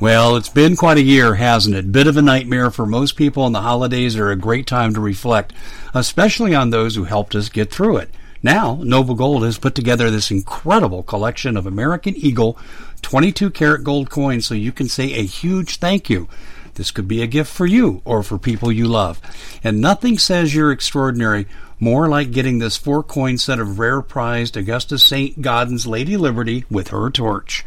Well, it's been quite a year, hasn't it? Bit of a nightmare for most people, and the holidays are a great time to reflect, especially on those who helped us get through it. Now, Noble Gold has put together this incredible collection of American Eagle 22 karat gold coins so you can say a huge thank you. This could be a gift for you or for people you love. And nothing says you're extraordinary more like getting this four coin set of rare prized Augustus St. Gaudens Lady Liberty with her torch.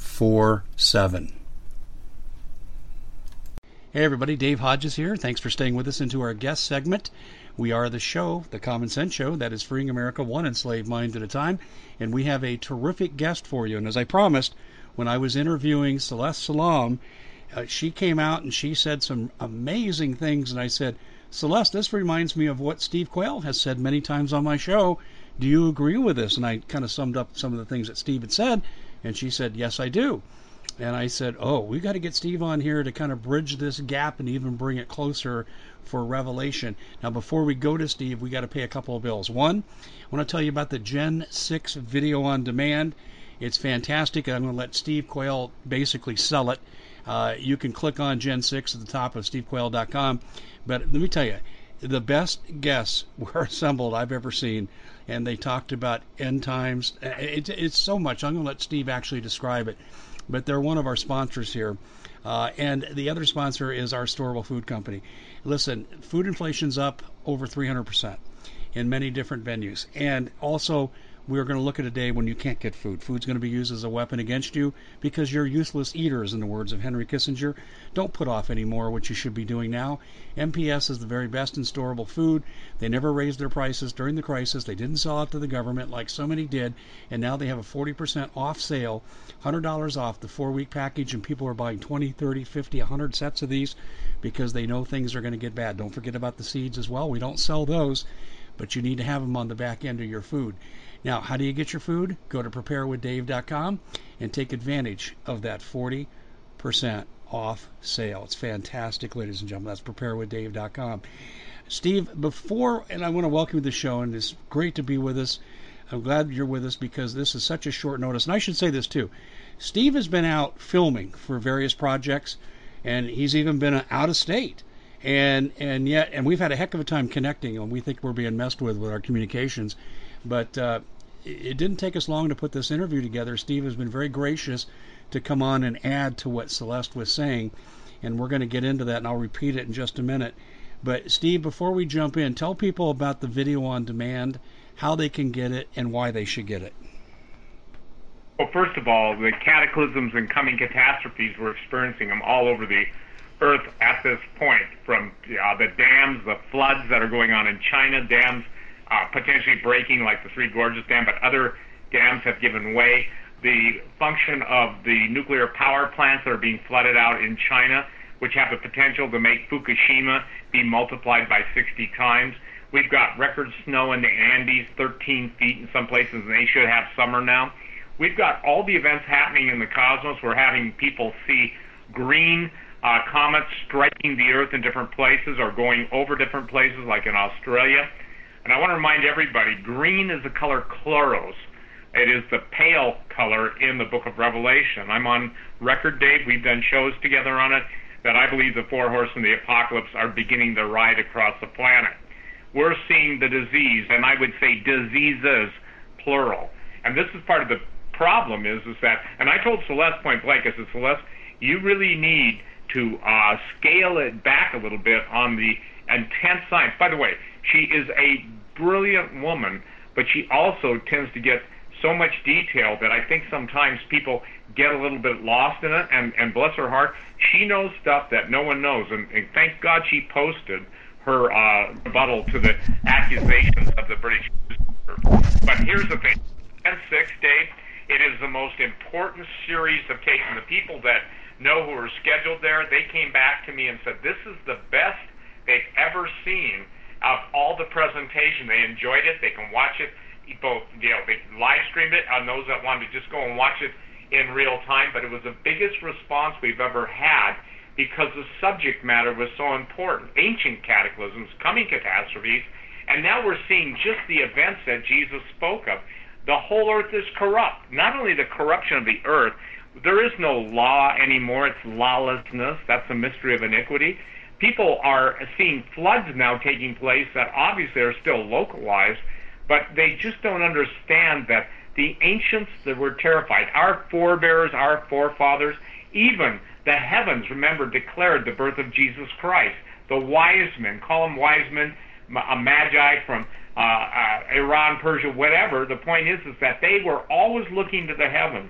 Hey everybody, Dave Hodges here. Thanks for staying with us into our guest segment. We are the show, the Common Sense Show, that is freeing America one enslaved mind at a time. And we have a terrific guest for you. And as I promised, when I was interviewing Celeste Solum, uh, she came out and she said some amazing things. And I said, Celeste, this reminds me of what Steve Quayle has said many times on my show. Do you agree with this? And I kind of summed up some of the things that Steve had said. And she said, Yes, I do. And I said, Oh, we've got to get Steve on here to kind of bridge this gap and even bring it closer for Revelation. Now, before we go to Steve, we got to pay a couple of bills. One, I want to tell you about the Gen 6 video on demand. It's fantastic. I'm going to let Steve Quayle basically sell it. Uh, you can click on Gen 6 at the top of stevequayle.com. But let me tell you, the best guests were assembled I've ever seen and they talked about end times. It, it's so much. I'm going to let Steve actually describe it, but they're one of our sponsors here. Uh, and the other sponsor is our Storable Food Company. Listen, food inflation's up over 300% in many different venues. And also, we're going to look at a day when you can't get food. Food's going to be used as a weapon against you because you're useless eaters, in the words of Henry Kissinger. Don't put off anymore what you should be doing now. MPS is the very best in storable food. They never raised their prices during the crisis. They didn't sell out to the government like so many did, and now they have a 40% off sale, $100 off the four week package, and people are buying 20, 30, 50, 100 sets of these because they know things are going to get bad. Don't forget about the seeds as well. We don't sell those, but you need to have them on the back end of your food. Now, how do you get your food? Go to preparewithdave.com and take advantage of that 40% off sale. It's fantastic, ladies and gentlemen. That's preparewithdave.com. Steve, before, and I want to welcome you to the show, and it's great to be with us. I'm glad you're with us because this is such a short notice. And I should say this too. Steve has been out filming for various projects, and he's even been out of state. And and yet, and we've had a heck of a time connecting, and we think we're being messed with with our communications. But uh, it didn't take us long to put this interview together. Steve has been very gracious to come on and add to what Celeste was saying, and we're going to get into that, and I'll repeat it in just a minute. But Steve, before we jump in, tell people about the video on demand, how they can get it, and why they should get it. Well, first of all, the cataclysms and coming catastrophes, we're experiencing them all over the earth at this point, from uh, the dams, the floods that are going on in China, dams uh, potentially breaking, like the Three Gorges Dam, but other dams have given way. The function of the nuclear power plants that are being flooded out in China, which have the potential to make Fukushima be multiplied by 60 times. We've got record snow in the Andes, 13 feet in some places, and they should have summer now. We've got all the events happening in the cosmos. We're having people see green uh, comets striking the Earth in different places or going over different places, like in Australia. And I want to remind everybody, green is the color chloros. It is the pale color in the book of Revelation. I'm on record, Dave. We've done shows together on it that I believe the four horsemen of the apocalypse are beginning to ride across the planet. We're seeing the disease, and I would say diseases, plural. And this is part of the problem is, is that, and I told Celeste point blank, I said, Celeste, you really need to uh, scale it back a little bit on the intense science. By the way, she is a brilliant woman, but she also tends to get so much detail that I think sometimes people get a little bit lost in it. And, and bless her heart, she knows stuff that no one knows. And, and thank God she posted her uh, rebuttal to the accusations of the British. But here's the thing: Gen 6, Dave, it is the most important series of cases. The people that know who are scheduled there. They came back to me and said, "This is the best they've ever seen of all the presentation. They enjoyed it. They can watch it both, you know, they live streamed it on those that wanted to just go and watch it in real time. But it was the biggest response we've ever had because the subject matter was so important. Ancient cataclysms, coming catastrophes, and now we're seeing just the events that Jesus spoke of. The whole earth is corrupt. Not only the corruption of the earth, there is no law anymore. It's lawlessness. That's the mystery of iniquity people are seeing floods now taking place that obviously are still localized, but they just don't understand that the ancients that were terrified, our forebears, our forefathers, even the heavens, remember, declared the birth of Jesus Christ. The wise men, call them wise men, a magi from uh, uh, Iran, Persia, whatever. The point is, is that they were always looking to the heavens.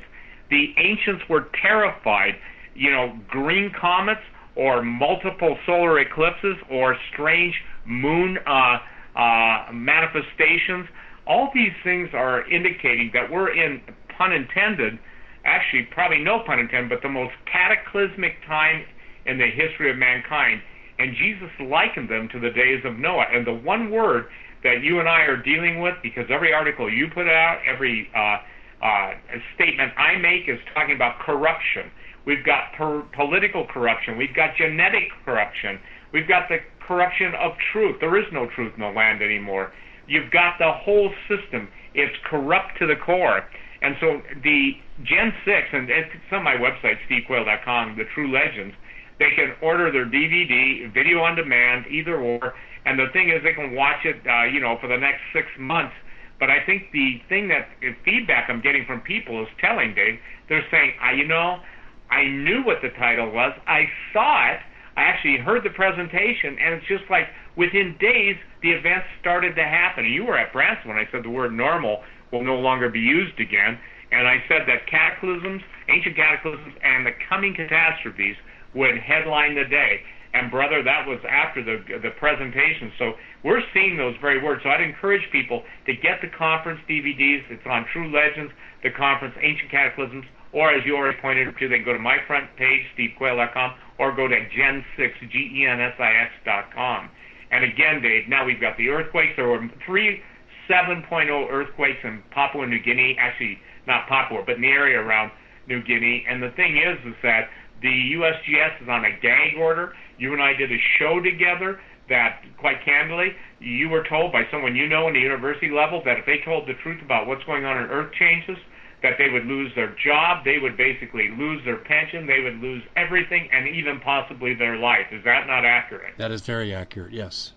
The ancients were terrified. You know, green comets or multiple solar eclipses or strange moon uh, uh, manifestations. All these things are indicating that we're in, pun intended, actually, probably no pun intended, but the most cataclysmic time in the history of mankind. And Jesus likened them to the days of Noah. And the one word that you and I are dealing with, because every article you put out, every uh, uh, statement I make is talking about corruption. We've got per- political corruption. We've got genetic corruption. We've got the corruption of truth. There is no truth in the land anymore. You've got the whole system. It's corrupt to the core. And so the Gen 6, and it's on my website, stevequayle.com, the True Legends, they can order their DVD, video on demand, either or. And the thing is, they can watch it, uh, you know, for the next six months. But I think the thing that feedback I'm getting from people is telling, Dave, they're saying, uh, you know, I knew what the title was. I saw it. I actually heard the presentation, and it's just like within days, the events started to happen. You were at Branson when I said the word normal will no longer be used again. And I said that cataclysms, ancient cataclysms, and the coming catastrophes would headline the day. And brother, that was after the the presentation. So we're seeing those very words. So I'd encourage people to get the conference DVDs. It's on True Legends, the conference Ancient Cataclysms or as you already pointed to, they can go to my front page, stevequayle.com, or go to gen6, G-E-N-S-I-X dot com. And again, Dave, now we've got the earthquakes. There were three 7.0 earthquakes in Papua New Guinea, actually not Papua, but in the area around New Guinea. And the thing is, is that the USGS is on a gag order. You and I did a show together that, quite candidly, you were told by someone you know in the university level that if they told the truth about what's going on in earth changes, that they would lose their job, they would basically lose their pension, they would lose everything, and even possibly their life. Is that not accurate? That is very accurate, yes.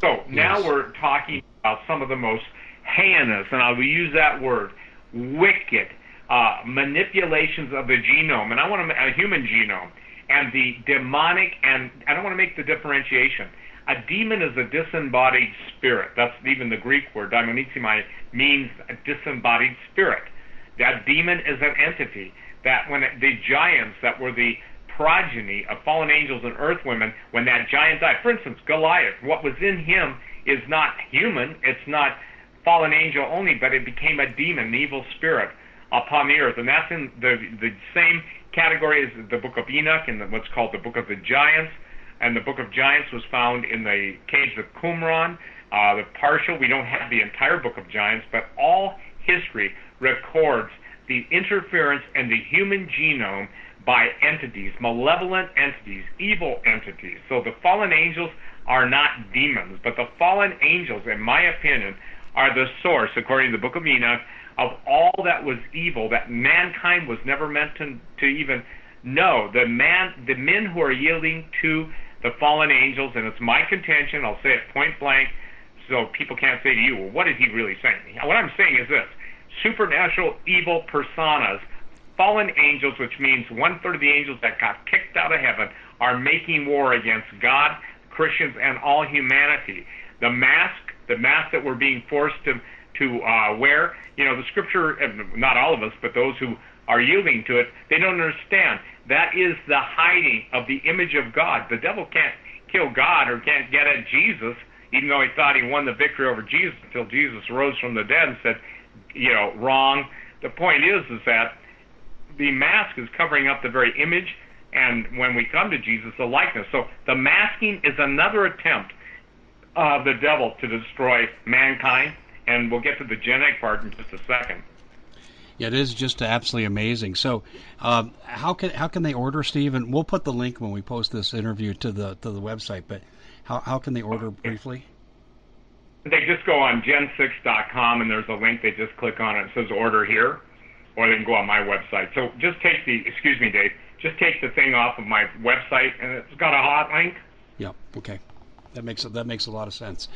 So now yes. we're talking about some of the most heinous, and I will use that word, wicked uh, manipulations of the genome, and I want to a human genome, and the demonic, and I don't want to make the differentiation. A demon is a disembodied spirit. That's even the Greek word, daimonizomai, means a disembodied spirit. That demon is an entity. That when the giants that were the progeny of fallen angels and earth women, when that giant died, for instance, Goliath, what was in him is not human, it's not fallen angel only, but it became a demon, an evil spirit upon the earth. And that's in the, the same category as the book of Enoch and what's called the book of the giants and the Book of Giants was found in the caves of Qumran. Uh, the partial, we don't have the entire Book of Giants, but all history records the interference in the human genome by entities, malevolent entities, evil entities. So the fallen angels are not demons, but the fallen angels, in my opinion, are the source, according to the book of Enoch, of all that was evil that mankind was never meant to, to even know. The man, the men who are yielding to the fallen angels, and it's my contention, I'll say it point blank, so people can't say to you, well, what is he really saying? What I'm saying is this supernatural evil personas, fallen angels, which means one third of the angels that got kicked out of heaven, are making war against God, Christians, and all humanity. The mask, the mask that we're being forced to to uh, wear, you know, the scripture, not all of us, but those who are yielding to it, they don't understand. That is the hiding of the image of God. The devil can't kill God or can't get at Jesus, even though he thought he won the victory over Jesus until Jesus rose from the dead and said, you know, wrong. The point is, is that the mask is covering up the very image, and when we come to Jesus, the likeness. So the masking is another attempt of the devil to destroy mankind, and we'll get to the genetic part in just a second. Yeah, it is just absolutely amazing. So, um, how can how can they order, Steve? And we'll put the link when we post this interview to the to the website. But how how can they order briefly? They just go on gen6.com and there's a link. They just click on it. It says order here, or they can go on my website. So just take the excuse me, Dave. Just take the thing off of my website, and it's got a hot link. Yeah. Okay. That makes that makes a lot of sense.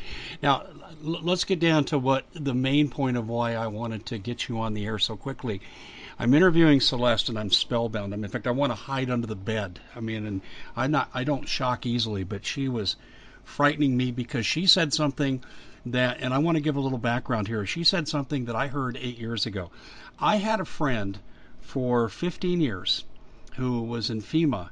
Now, l- let's get down to what the main point of why I wanted to get you on the air so quickly. I'm interviewing Celeste, and I'm spellbound. I mean, in fact, I want to hide under the bed. I mean, and I'm not. I don't shock easily, but she was frightening me because she said something that, and I want to give a little background here. She said something that I heard eight years ago. I had a friend for 15 years who was in FEMA,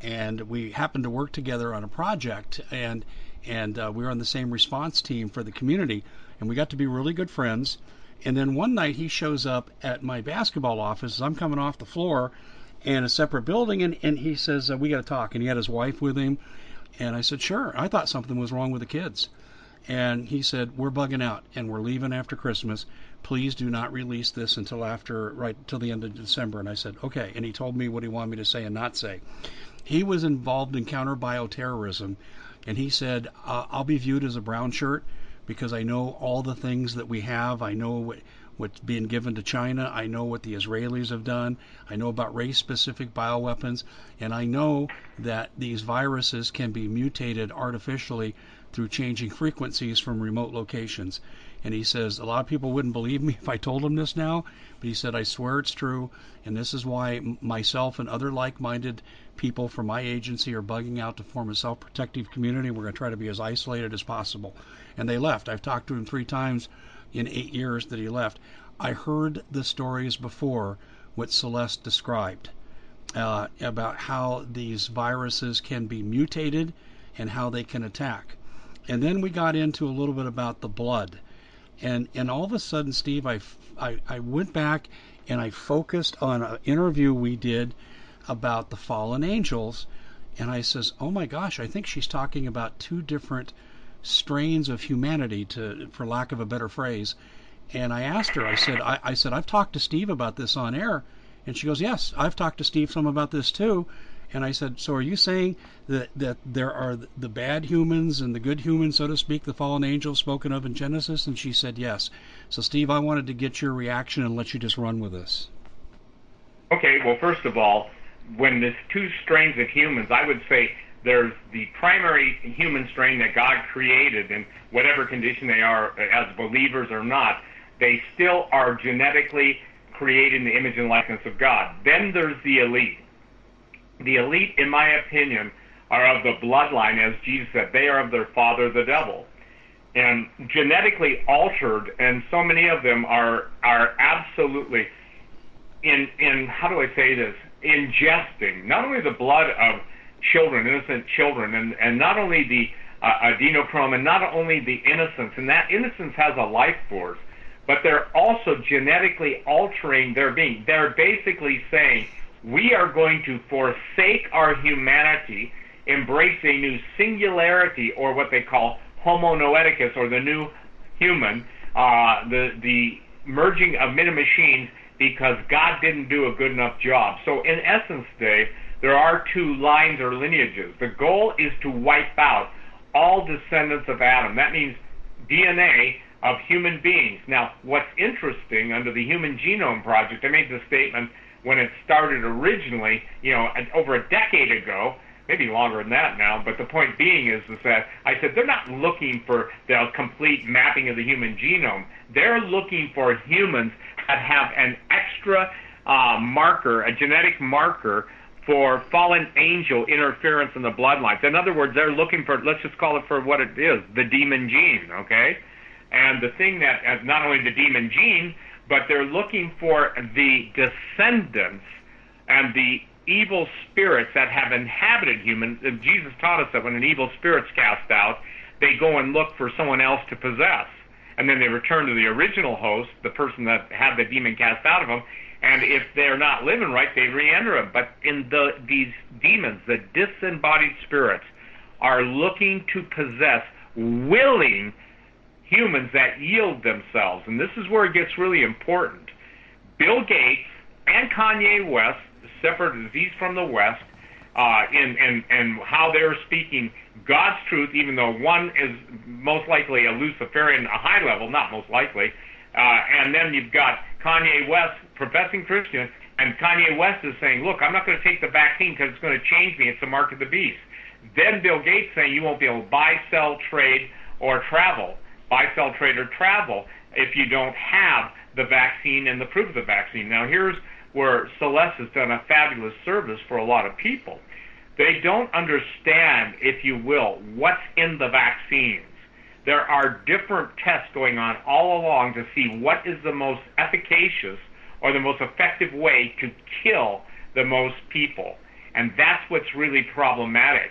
and we happened to work together on a project, and and uh, we were on the same response team for the community, and we got to be really good friends. And then one night he shows up at my basketball office as I'm coming off the floor in a separate building, and, and he says, uh, We got to talk. And he had his wife with him. And I said, Sure. I thought something was wrong with the kids. And he said, We're bugging out and we're leaving after Christmas. Please do not release this until after, right till the end of December. And I said, Okay. And he told me what he wanted me to say and not say. He was involved in counter bioterrorism and he said, uh, "I'll be viewed as a brown shirt because I know all the things that we have. I know what what's being given to China. I know what the Israelis have done. I know about race-specific bioweapons, and I know that these viruses can be mutated artificially through changing frequencies from remote locations." And he says, a lot of people wouldn't believe me if I told them this now, but he said, I swear it's true. And this is why myself and other like minded people from my agency are bugging out to form a self protective community. We're going to try to be as isolated as possible. And they left. I've talked to him three times in eight years that he left. I heard the stories before what Celeste described uh, about how these viruses can be mutated and how they can attack. And then we got into a little bit about the blood and and all of a sudden, Steve, I, I, I went back and I focused on an interview we did about the fallen angels, and I says, oh my gosh, I think she's talking about two different strains of humanity, to for lack of a better phrase. And I asked her, I said, I, I said, I've talked to Steve about this on air, and she goes, yes, I've talked to Steve some about this too. And I said, so are you saying that that there are the bad humans and the good humans, so to speak, the fallen angels spoken of in Genesis? And she said yes. So Steve, I wanted to get your reaction and let you just run with this. Okay. Well, first of all, when there's two strains of humans, I would say there's the primary human strain that God created, and whatever condition they are as believers or not, they still are genetically created in the image and likeness of God. Then there's the elite the elite, in my opinion, are of the bloodline, as Jesus said. They are of their father, the devil, and genetically altered. And so many of them are are absolutely in in how do I say this? Ingesting not only the blood of children, innocent children, and and not only the uh, adrenochrome, and not only the innocence, and that innocence has a life force, but they're also genetically altering their being. They're basically saying we are going to forsake our humanity, embrace a new singularity, or what they call Homo noeticus, or the new human, uh, the the merging of men machines, because God didn't do a good enough job. So, in essence, Dave, there are two lines or lineages. The goal is to wipe out all descendants of Adam. That means DNA of human beings. Now, what's interesting under the Human Genome Project, I made the statement when it started originally, you know, over a decade ago, maybe longer than that now. But the point being is, is that I said they're not looking for the complete mapping of the human genome. They're looking for humans that have an extra uh, marker, a genetic marker for fallen angel interference in the bloodlines. In other words, they're looking for, let's just call it for what it is, the demon gene, okay? And the thing that, not only the demon gene, but they're looking for the descendants and the evil spirits that have inhabited humans. And uh, Jesus taught us that when an evil spirit's cast out, they go and look for someone else to possess. And then they return to the original host, the person that had the demon cast out of them, And if they're not living right, they re-enter them. But in the these demons, the disembodied spirits, are looking to possess willing humans that yield themselves. And this is where it gets really important. Bill Gates and Kanye West, separate as he's from the West, uh, in, in, in how they're speaking God's truth, even though one is most likely a Luciferian, a high level, not most likely. Uh, and then you've got Kanye West, professing Christian, and Kanye West is saying, look, I'm not going to take the vaccine because it's going to change me. It's the mark of the beast. Then Bill Gates saying you won't be able to buy, sell, trade, or travel. Buy, sell, trade, or travel if you don't have the vaccine and the proof of the vaccine. Now, here's where Celeste has done a fabulous service for a lot of people. They don't understand, if you will, what's in the vaccines. There are different tests going on all along to see what is the most efficacious or the most effective way to kill the most people. And that's what's really problematic.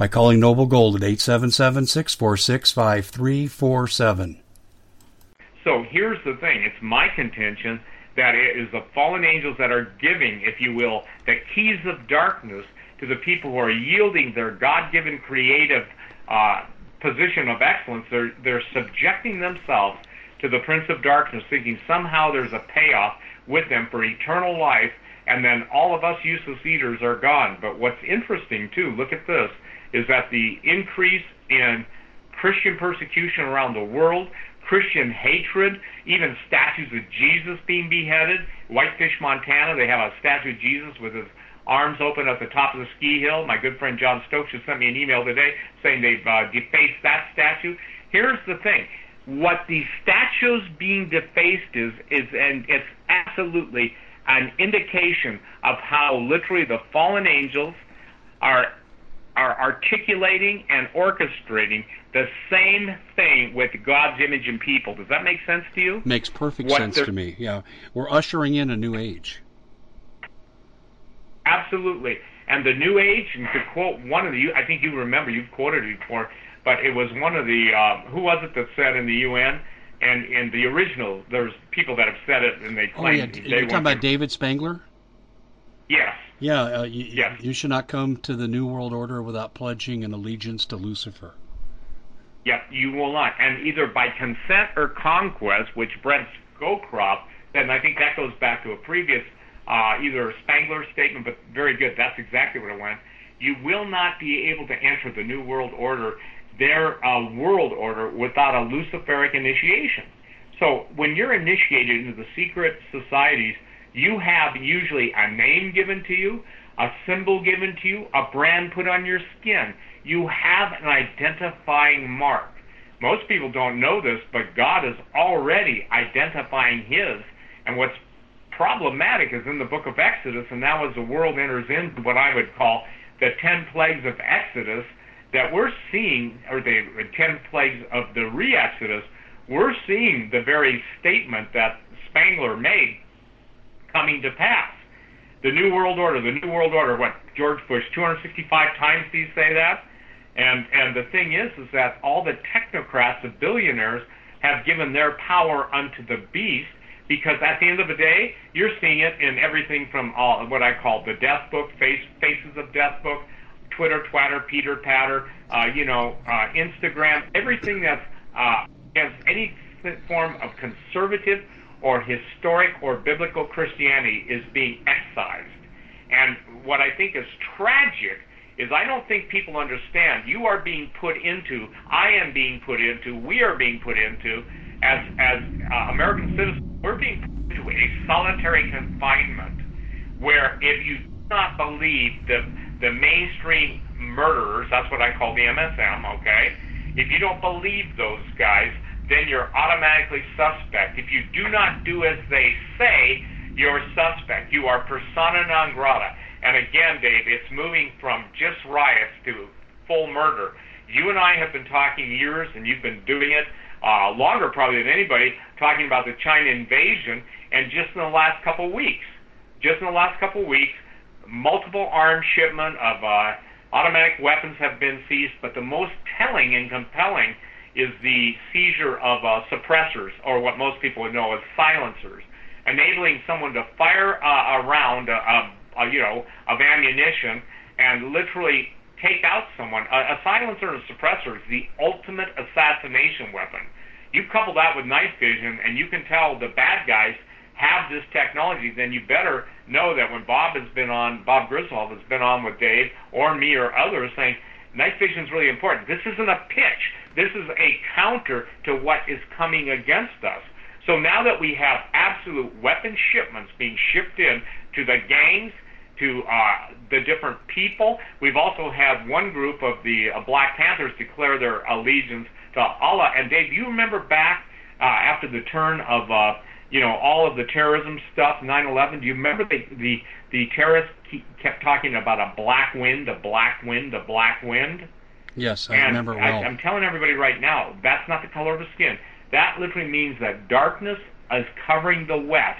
by calling Noble Gold at 877 646 5347. So here's the thing it's my contention that it is the fallen angels that are giving, if you will, the keys of darkness to the people who are yielding their God given creative uh, position of excellence. They're, they're subjecting themselves to the Prince of Darkness, thinking somehow there's a payoff with them for eternal life, and then all of us useless eaters are gone. But what's interesting, too, look at this is that the increase in Christian persecution around the world, Christian hatred, even statues of Jesus being beheaded. Whitefish, Montana, they have a statue of Jesus with his arms open at the top of the ski hill. My good friend John Stokes just sent me an email today saying they've uh, defaced that statue. Here's the thing. What the statues being defaced is, is and it's absolutely an indication of how literally the fallen angels are are articulating and orchestrating the same thing with God's image in people. Does that make sense to you? Makes perfect what sense to me. Yeah, we're ushering in a new age. Absolutely, and the new age. And to quote one of the, I think you remember you've quoted it before, but it was one of the uh, who was it that said in the UN. And in the original, there's people that have said it, and they claim. Oh, yeah. You're talking about David Spangler. Yes. Yeah, uh, you, yes. you should not come to the New World Order without pledging an allegiance to Lucifer. Yep, you will not. And either by consent or conquest, which Brent Scowcroft, then I think that goes back to a previous uh, either Spangler statement, but very good. That's exactly what it went. You will not be able to enter the New World Order, their uh, world order, without a Luciferic initiation. So when you're initiated into the secret societies, you have usually a name given to you, a symbol given to you, a brand put on your skin. You have an identifying mark. Most people don't know this, but God is already identifying His. And what's problematic is in the book of Exodus, and now as the world enters into what I would call the ten plagues of Exodus, that we're seeing, or the ten plagues of the re Exodus, we're seeing the very statement that Spangler made coming to pass. The New World Order, the New World Order, what, George Bush, 265 times do you say that? And, and the thing is, is that all the technocrats, the billionaires, have given their power unto the beast because at the end of the day, you're seeing it in everything from all what I call the death book, face, faces of death book, Twitter, Twatter, Peter, Patter, uh, you know, uh, Instagram, everything that's uh, against any form of conservative or historic or biblical Christianity is being excised. And what I think is tragic is I don't think people understand you are being put into, I am being put into, we are being put into, as, as uh, American citizens, we're being put into a solitary confinement where if you do not believe the, the mainstream murderers, that's what I call the MSM, okay? If you don't believe those guys, then you're automatically suspect. If you do not do as they say, you're suspect. You are persona non grata. And again, Dave, it's moving from just riots to full murder. You and I have been talking years, and you've been doing it uh, longer probably than anybody, talking about the China invasion. And just in the last couple of weeks, just in the last couple of weeks, multiple arms shipment of uh, automatic weapons have been seized. But the most telling and compelling is the seizure of uh, suppressors, or what most people would know as silencers, enabling someone to fire uh, a round, uh, uh, you know, of ammunition and literally take out someone. A, a silencer and a suppressor is the ultimate assassination weapon. You couple that with night vision, and you can tell the bad guys have this technology, then you better know that when Bob has been on, Bob Griswold has been on with Dave or me or others saying, night vision is really important. This isn't a pitch. This is a counter to what is coming against us. So now that we have absolute weapon shipments being shipped in to the gangs, to uh, the different people, we've also had one group of the uh, Black Panthers declare their allegiance to Allah. And Dave, do you remember back uh, after the turn of uh, you know all of the terrorism stuff, 9/11. Do you remember the the the terrorists kept talking about a black wind, a black wind, a black wind? Yes, I and remember well. I, I'm telling everybody right now, that's not the color of the skin. That literally means that darkness is covering the West,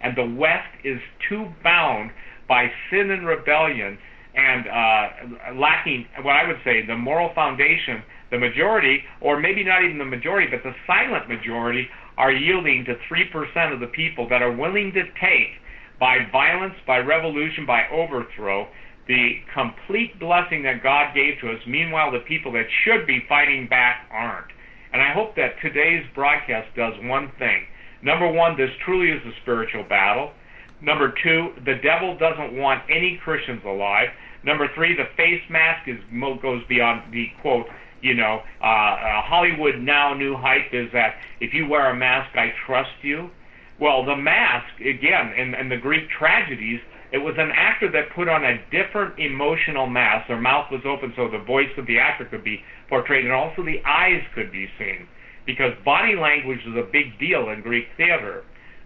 and the West is too bound by sin and rebellion and uh, lacking what I would say the moral foundation. The majority, or maybe not even the majority, but the silent majority, are yielding to 3% of the people that are willing to take, by violence, by revolution, by overthrow, the complete blessing that God gave to us. Meanwhile, the people that should be fighting back aren't. And I hope that today's broadcast does one thing. Number one, this truly is a spiritual battle. Number two, the devil doesn't want any Christians alive. Number three, the face mask is goes beyond the quote. You know, uh, uh, Hollywood now new hype is that if you wear a mask, I trust you. Well, the mask again in, in the Greek tragedies it was an actor that put on a different emotional mask. Their mouth was open so the voice of the actor could be portrayed, and also the eyes could be seen, because body language is a big deal in Greek theater.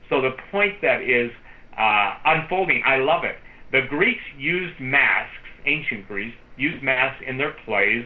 So the point that is uh, unfolding, I love it. The Greeks used masks, ancient Greeks used masks in their plays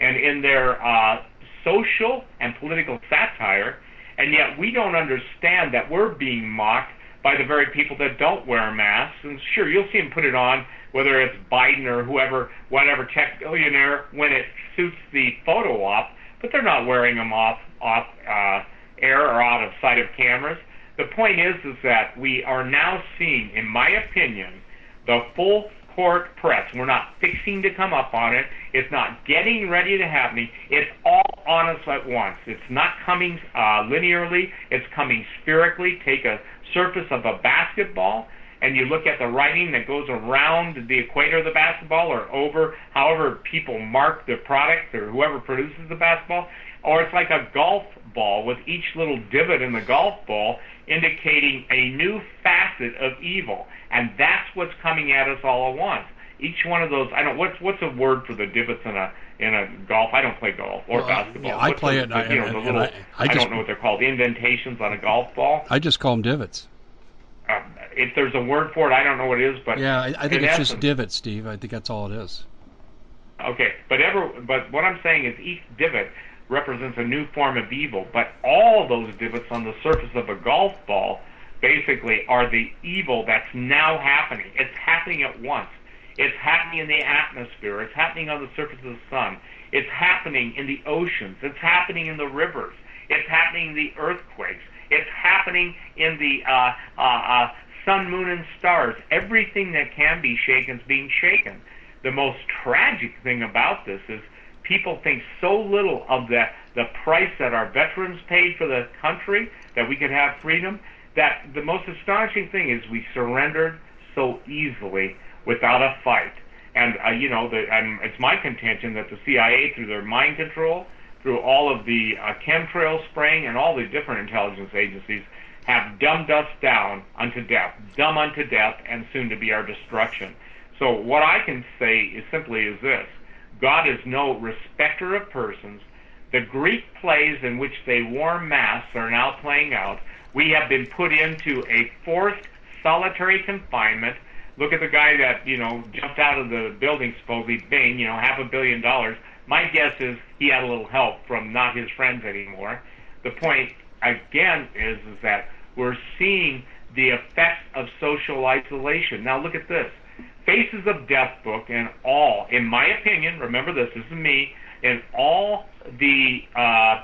and in their uh, social and political satire, and yet we don't understand that we're being mocked by the very people that don't wear masks. And sure, you'll see them put it on, whether it's Biden or whoever, whatever tech billionaire, when it suits the photo op, but they're not wearing them off off uh, air or out of sight of cameras. The point is, is that we are now seeing, in my opinion, the full court press. We're not fixing to come up on it. It's not getting ready to happen. It's all on us at once. It's not coming uh, linearly. It's coming spherically. Take a surface of a basketball and you look at the writing that goes around the equator of the basketball or over however people mark the product or whoever produces the basketball, or it's like a golf ball with each little divot in the golf ball indicating a new facet of evil. And that's what's coming at us all at once. Each one of those, I don't. What's what's a word for the divots in a in a golf? I don't play golf or well, basketball. Yeah, I what's play the, it. The, you know, the little, I, I, I, don't know what they're called. Indentations on a golf ball. I just call them divots. Uh, if there's a word for it, I don't know what it is, but yeah, I, I think it's essence, just divots, Steve. I think that's all it is. Okay, but ever, but what I'm saying is each divot represents a new form of evil, but all those divots on the surface of a golf ball basically are the evil that's now happening. It's happening at once. It's happening in the atmosphere. It's happening on the surface of the sun. It's happening in the oceans. It's happening in the rivers. It's happening in the earthquakes. It's happening in the uh, uh, uh, sun, moon, and stars. Everything that can be shaken is being shaken. The most tragic thing about this is people think so little of the, the price that our veterans paid for the country that we could have freedom that the most astonishing thing is we surrendered so easily without a fight. And uh, you know, the, and it's my contention that the CIA, through their mind control, through all of the uh, chemtrail spraying and all the different intelligence agencies, have dumbed us down unto death, dumb unto death, and soon to be our destruction. So what I can say is simply is this: God is no respecter of persons. The Greek plays in which they wore masks are now playing out. We have been put into a forced solitary confinement. Look at the guy that you know jumped out of the building, supposedly Bing, you know, half a billion dollars. My guess is he had a little help from not his friends anymore. The point again is is that we're seeing the effects of social isolation. Now look at this. Faces of Death book and all, in my opinion, remember this, this is me, in all the uh,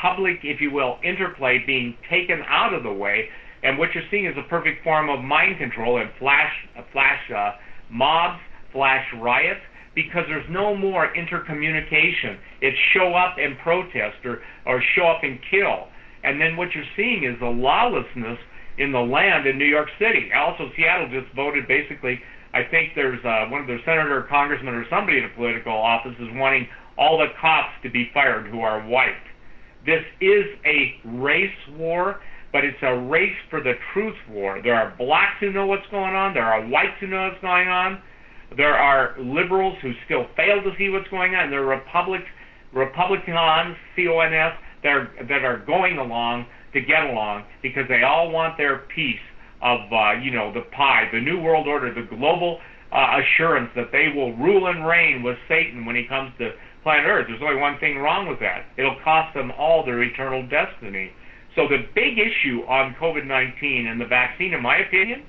public, if you will, interplay being taken out of the way, and what you're seeing is a perfect form of mind control and flash, uh, flash uh, mobs, flash riots, because there's no more intercommunication. It's show up and protest or, or show up and kill. And then what you're seeing is the lawlessness in the land in New York City. Also, Seattle just voted basically. I think there's uh, one of their senator, or congressman, or somebody in a political office is wanting all the cops to be fired who are white. This is a race war, but it's a race for the truth war. There are blacks who know what's going on. There are whites who know what's going on. There are liberals who still fail to see what's going on. There are Republic, Republicans, C-O-N-S, that are, that are going along to get along because they all want their piece of, uh, you know, the pie, the new world order, the global uh, assurance that they will rule and reign with Satan when he comes to planet Earth. There's only one thing wrong with that. It'll cost them all their eternal destiny. So the big issue on COVID-19 and the vaccine, in my opinion,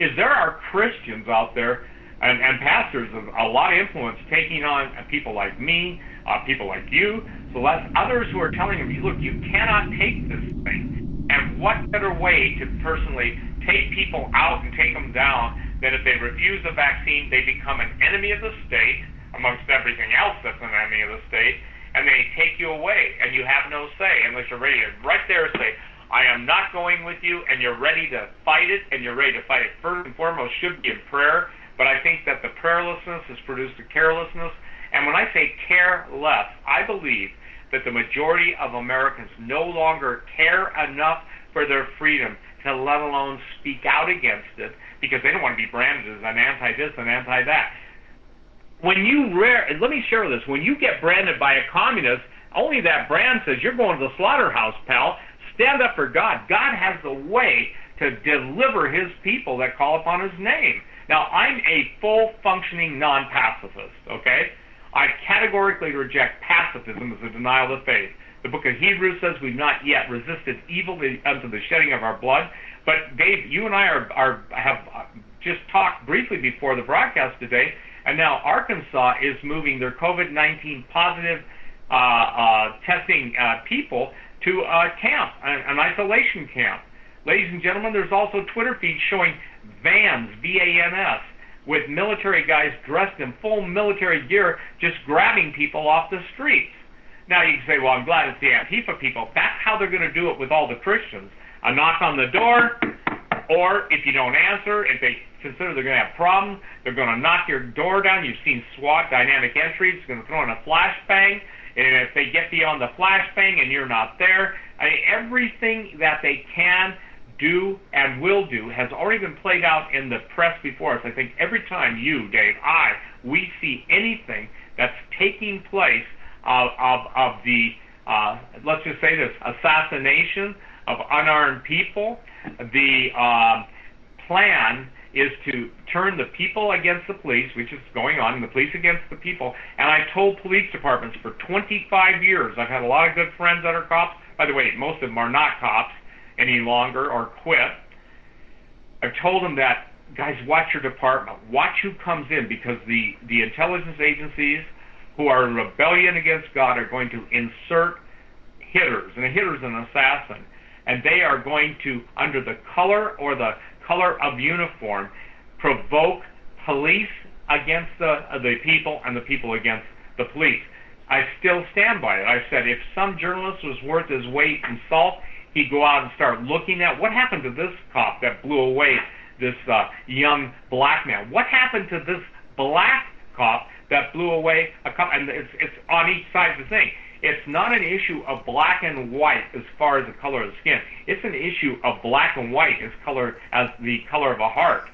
is there are Christians out there and, and pastors of a lot of influence taking on people like me, uh, people like you, Celeste, others who are telling them, look, you cannot take this thing. And what better way to personally take people out and take them down than if they refuse the vaccine, they become an enemy of the state, amongst everything else that's an enemy of the state, and they take you away, and you have no say unless you're ready to right there say, I am not going with you, and you're ready to fight it, and you're ready to fight it first and foremost should be in prayer. But I think that the prayerlessness has produced a carelessness. And when I say careless, I believe that the majority of Americans no longer care enough for their freedom to let alone speak out against it because they don't want to be branded as an anti this and anti that when you rare, let me share this. When you get branded by a communist, only that brand says you're going to the slaughterhouse, pal. Stand up for God. God has the way to deliver His people that call upon His name. Now, I'm a full functioning non-pacifist. Okay, I categorically reject pacifism as a denial of faith. The book of Hebrews says we've not yet resisted evil unto the shedding of our blood. But Dave, you and I are, are have uh, just talked briefly before the broadcast today and now Arkansas is moving their COVID-19 positive uh, uh, testing uh, people to a camp, an, an isolation camp. Ladies and gentlemen, there's also Twitter feeds showing vans, V-A-N-S, with military guys dressed in full military gear just grabbing people off the streets. Now you can say, well, I'm glad it's the Antifa people. That's how they're going to do it with all the Christians. A knock on the door, or if you don't answer, if they consider they're going to have problems. They're going to knock your door down. You've seen SWAT dynamic entry. It's going to throw in a flashbang. And if they get beyond the flashbang and you're not there, I mean, everything that they can do and will do has already been played out in the press before us. I think every time you, Dave, I, we see anything that's taking place of, of, of the, uh, let's just say this, assassination of unarmed people, the uh, plan is to turn the people against the police, which is going on, and the police against the people. And I told police departments for 25 years, I've had a lot of good friends that are cops. By the way, most of them are not cops any longer or quit. I've told them that, guys, watch your department. Watch who comes in because the, the intelligence agencies who are in rebellion against God are going to insert hitters, and a hitter is an assassin. And they are going to, under the color or the color of uniform provoke police against the, the people and the people against the police. I still stand by it. I said if some journalist was worth his weight in salt, he'd go out and start looking at what happened to this cop that blew away this uh, young black man. What happened to this black cop that blew away a cop? And it's, it's on each side of the thing. It's not an issue of black and white as far as the color of the skin. It's an issue of black and white as color as the color of a heart.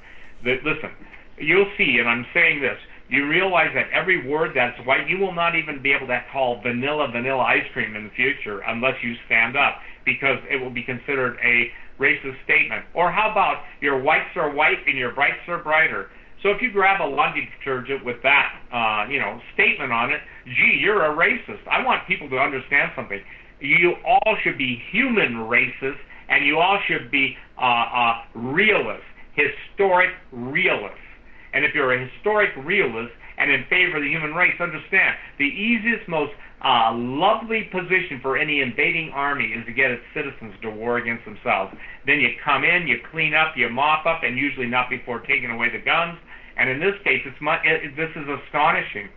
That listen, you'll see, and I'm saying this, you realize that every word that's white, you will not even be able to call vanilla vanilla ice cream in the future unless you stand up because it will be considered a racist statement. Or how about your whites are white and your brights are brighter? So if you grab a laundry detergent with that, uh, you know, statement on it, gee, you're a racist. I want people to understand something. You all should be human racists, and you all should be uh, uh, realists, historic realists. And if you're a historic realist and in favor of the human race, understand the easiest, most uh, lovely position for any invading army is to get its citizens to war against themselves. Then you come in, you clean up, you mop up, and usually not before taking away the guns and in this case, it's much, it, this is astonishing.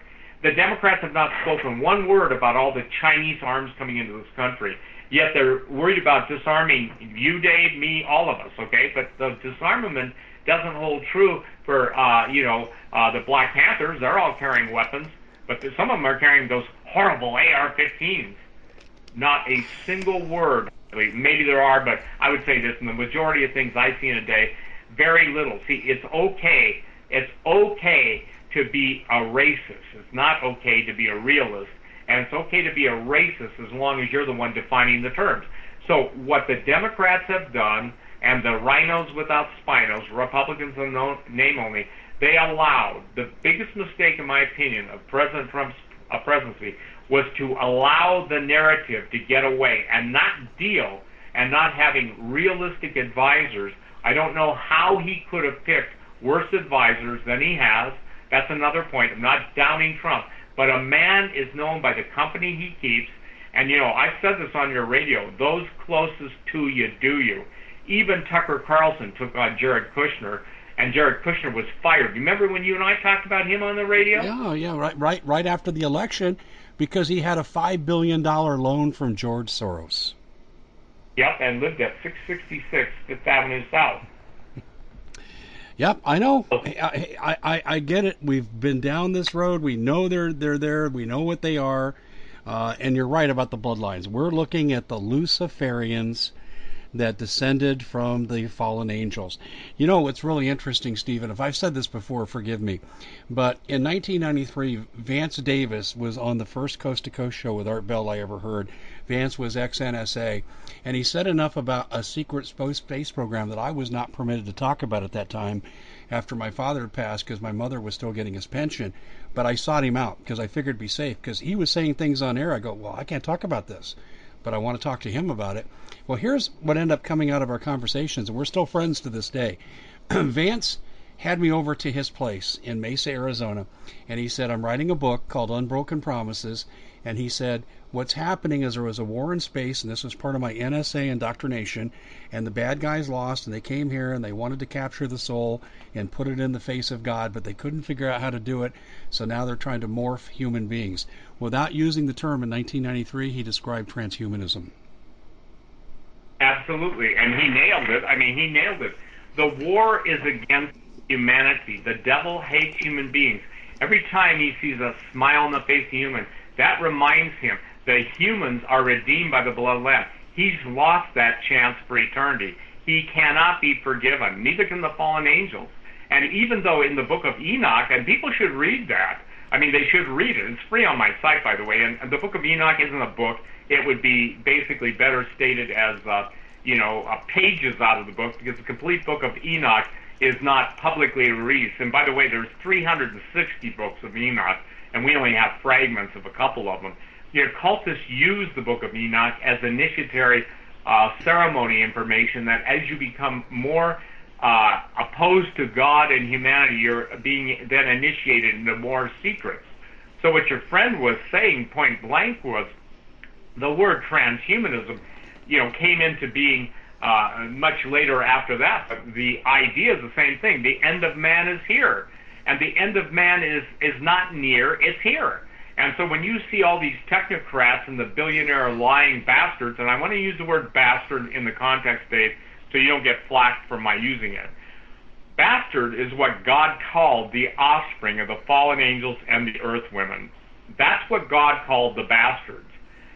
The Democrats have not spoken one word about all the Chinese arms coming into this country. Yet they're worried about disarming you, Dave, me, all of us. Okay, but the disarmament doesn't hold true for uh, you know uh, the Black Panthers. They're all carrying weapons, but some of them are carrying those horrible AR-15s. Not a single word. Maybe there are, but I would say this: in the majority of things I see in a day, very little. See, it's okay it's okay to be a racist. It's not okay to be a realist. And it's okay to be a racist as long as you're the one defining the terms. So what the Democrats have done, and the rhinos without spinos, Republicans in name only, they allowed the biggest mistake, in my opinion, of President Trump's uh, presidency was to allow the narrative to get away and not deal and not having realistic advisors. I don't know how he could have picked worse advisors than he has. That's another point. I'm not downing Trump, but a man is known by the company he keeps. And you know, I've said this on your radio. Those closest to you do you. Even Tucker Carlson took on Jared Kushner, and Jared Kushner was fired. Remember when you and I talked about him on the radio? Yeah, yeah, right, right, right after the election, because he had a five billion dollar loan from George Soros. Yep, and lived at 666 Fifth Avenue South. Yep, I know. I, I, I, get it. We've been down this road. We know they're they're there. We know what they are. Uh, and you're right about the bloodlines. We're looking at the Luciferians that descended from the fallen angels. You know what's really interesting, Stephen? If I've said this before, forgive me. But in 1993, Vance Davis was on the first Coast to Coast show with Art Bell I ever heard. Vance was ex NSA, and he said enough about a secret space program that I was not permitted to talk about at that time after my father had passed because my mother was still getting his pension. But I sought him out because I figured it'd be safe because he was saying things on air. I go, well, I can't talk about this, but I want to talk to him about it. Well, here's what ended up coming out of our conversations, and we're still friends to this day. Vance had me over to his place in Mesa, Arizona, and he said, I'm writing a book called Unbroken Promises. And he said, what's happening is there was a war in space, and this was part of my NSA indoctrination, and the bad guys lost, and they came here and they wanted to capture the soul and put it in the face of God, but they couldn't figure out how to do it, so now they're trying to morph human beings. Without using the term in 1993, he described transhumanism. Absolutely, and he nailed it. I mean, he nailed it. The war is against humanity. The devil hates human beings. Every time he sees a smile on the face of a human, that reminds him the humans are redeemed by the blood of the Lamb. He's lost that chance for eternity. He cannot be forgiven. Neither can the fallen angels. And even though in the book of Enoch, and people should read that, I mean, they should read it. It's free on my site, by the way. And the book of Enoch isn't a book. It would be basically better stated as, uh, you know, uh, pages out of the book, because the complete book of Enoch is not publicly released. And by the way, there's 360 books of Enoch, and we only have fragments of a couple of them the occultists use the Book of Enoch as initiatory uh, ceremony information that as you become more uh, opposed to God and humanity, you're being then initiated into more secrets. So what your friend was saying point blank was the word transhumanism, you know, came into being uh, much later after that. But the idea is the same thing. The end of man is here, and the end of man is is not near; it's here. And so when you see all these technocrats and the billionaire lying bastards, and I want to use the word bastard in the context, Dave, so you don't get flacked for my using it. Bastard is what God called the offspring of the fallen angels and the earth women. That's what God called the bastards.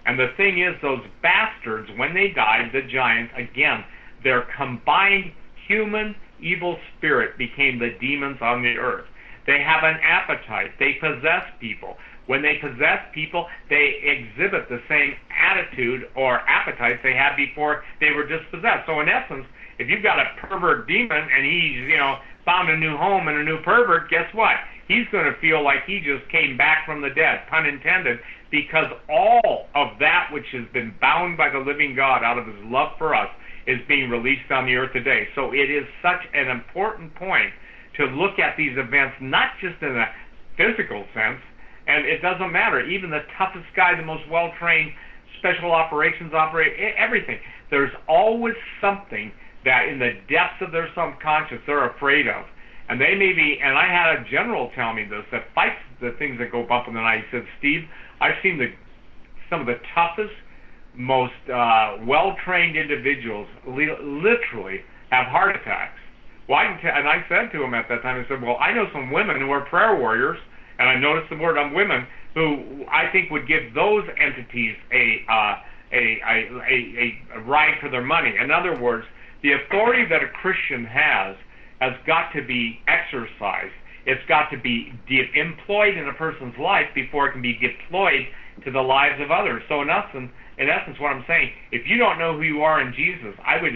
And the thing is, those bastards, when they died, the giants, again, their combined human evil spirit became the demons on the earth. They have an appetite. They possess people. When they possess people, they exhibit the same attitude or appetites they had before they were dispossessed. So in essence, if you've got a pervert demon and he's, you know, found a new home and a new pervert, guess what? He's going to feel like he just came back from the dead, pun intended, because all of that which has been bound by the living God out of his love for us is being released on the earth today. So it is such an important point to look at these events not just in a physical sense, and it doesn't matter. Even the toughest guy, the most well-trained special operations operator, everything. There's always something that in the depths of their subconscious they're afraid of. And they may be, and I had a general tell me this, that fights the things that go bump in the night. He said, Steve, I've seen the some of the toughest, most uh, well-trained individuals li- literally have heart attacks. Well, I can t- and I said to him at that time, I said, well, I know some women who are prayer warriors, and I noticed the word on women who I think would give those entities a uh, a, a, a, a ride for their money. In other words, the authority that a Christian has has got to be exercised. It's got to be de- employed in a person's life before it can be deployed to the lives of others. So in essence, in essence, what I'm saying, if you don't know who you are in Jesus, I would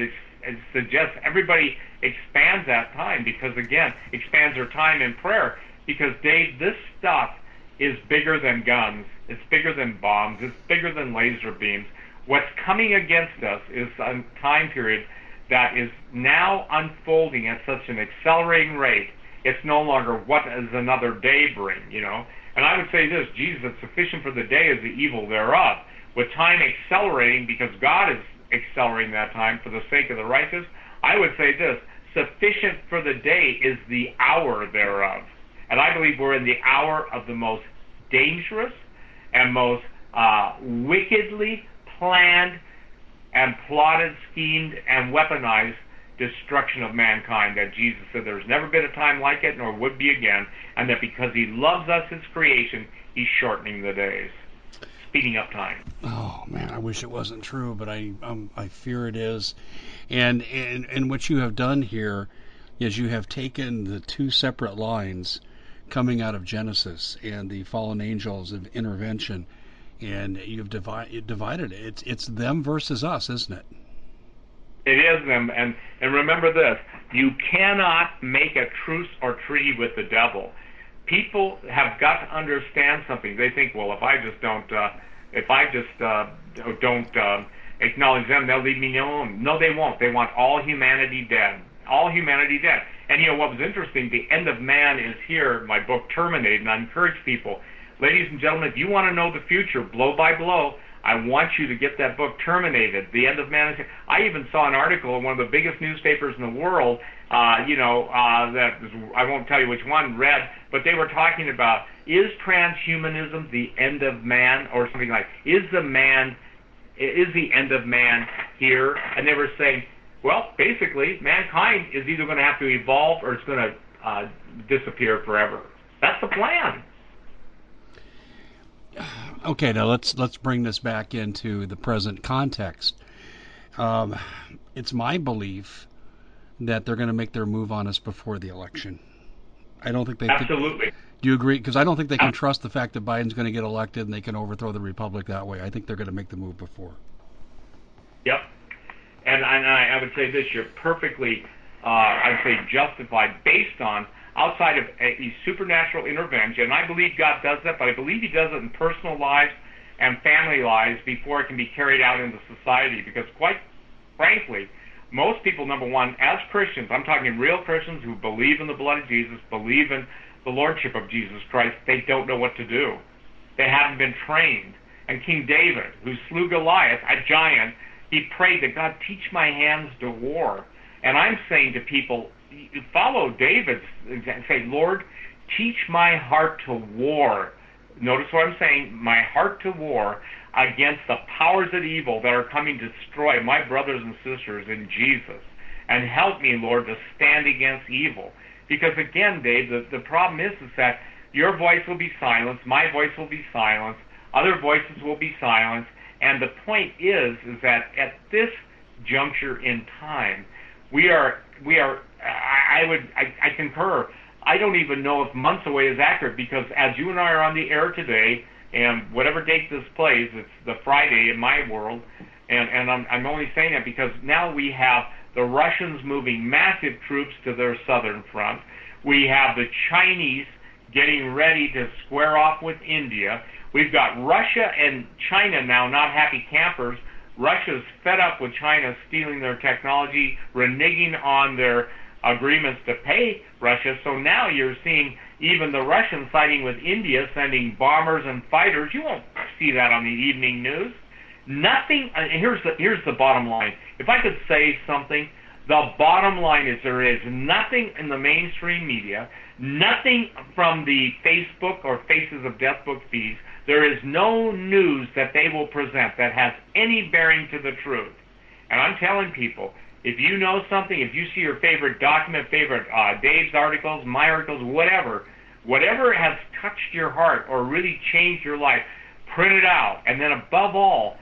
ex- suggest everybody expands that time because again, expands their time in prayer. Because Dave, this stuff is bigger than guns. It's bigger than bombs. It's bigger than laser beams. What's coming against us is a time period that is now unfolding at such an accelerating rate. It's no longer what does another day bring, you know. And I would say this: Jesus, sufficient for the day is the evil thereof. With time accelerating, because God is accelerating that time for the sake of the righteous, I would say this: sufficient for the day is the hour thereof. And I believe we're in the hour of the most dangerous and most uh, wickedly planned and plotted, schemed, and weaponized destruction of mankind that Jesus said there's never been a time like it nor would be again, and that because he loves us, his creation, he's shortening the days, speeding up time. Oh man, I wish it wasn't true, but I um, I fear it is. And, and and what you have done here is you have taken the two separate lines coming out of Genesis and the fallen angels of intervention, and you've divide, divided it. It's it's them versus us, isn't it? It is them, and and remember this: you cannot make a truce or treaty with the devil. People have got to understand something. They think, well, if I just don't, uh, if I just uh, don't uh, acknowledge them, they'll leave me alone. No, they won't. They want all humanity dead. All humanity dead. And you know what was interesting? The end of man is here. My book Terminated, and I encourage people, ladies and gentlemen, if you want to know the future, blow by blow, I want you to get that book terminated. The end of man. is here. I even saw an article in one of the biggest newspapers in the world. Uh, you know uh, that I won't tell you which one read, but they were talking about is transhumanism the end of man or something like is the man is the end of man here? And they were saying, well, basically, mankind is either going to have to evolve or it's going to uh, disappear forever. That's the plan okay, now let's let's bring this back into the present context. Um, it's my belief that they're going to make their move on us before the election. I don't think they absolutely. Could, do you agree? Because I don't think they can trust the fact that Biden's going to get elected and they can overthrow the republic that way. I think they're going to make the move before. Yep, and, and I, I would say this: you're perfectly, uh, I'd say, justified based on outside of a, supernatural intervention. And I believe God does that, but I believe He does it in personal lives and family lives before it can be carried out into society. Because quite frankly, most people, number one, as Christians, I'm talking real Christians who believe in the blood of Jesus, believe in the lordship of Jesus Christ, they don't know what to do. They haven't been trained. And King David, who slew Goliath, a giant, he prayed that God teach my hands to war. And I'm saying to people, follow David and say, Lord, teach my heart to war. Notice what I'm saying, my heart to war against the powers of evil that are coming to destroy my brothers and sisters in Jesus. And help me, Lord, to stand against evil. Because again, Dave, the, the problem is, is that your voice will be silenced, my voice will be silenced, other voices will be silenced, and the point is, is that at this juncture in time, we are we are I, I would I, I concur. I don't even know if months away is accurate because as you and I are on the air today, and whatever date this plays, it's the Friday in my world, and and I'm I'm only saying that because now we have the Russians moving massive troops to their southern front. We have the Chinese getting ready to square off with India. We've got Russia and China now not happy campers. Russia's fed up with China stealing their technology, reneging on their agreements to pay Russia. So now you're seeing even the Russians siding with India, sending bombers and fighters. You won't see that on the evening news. Nothing. And here's the here's the bottom line. If I could say something, the bottom line is there is nothing in the mainstream media, nothing from the Facebook or Faces of Death book feeds. There is no news that they will present that has any bearing to the truth. And I'm telling people, if you know something, if you see your favorite document, favorite uh, Dave's articles, my articles, whatever, whatever has touched your heart or really changed your life, print it out. And then above all,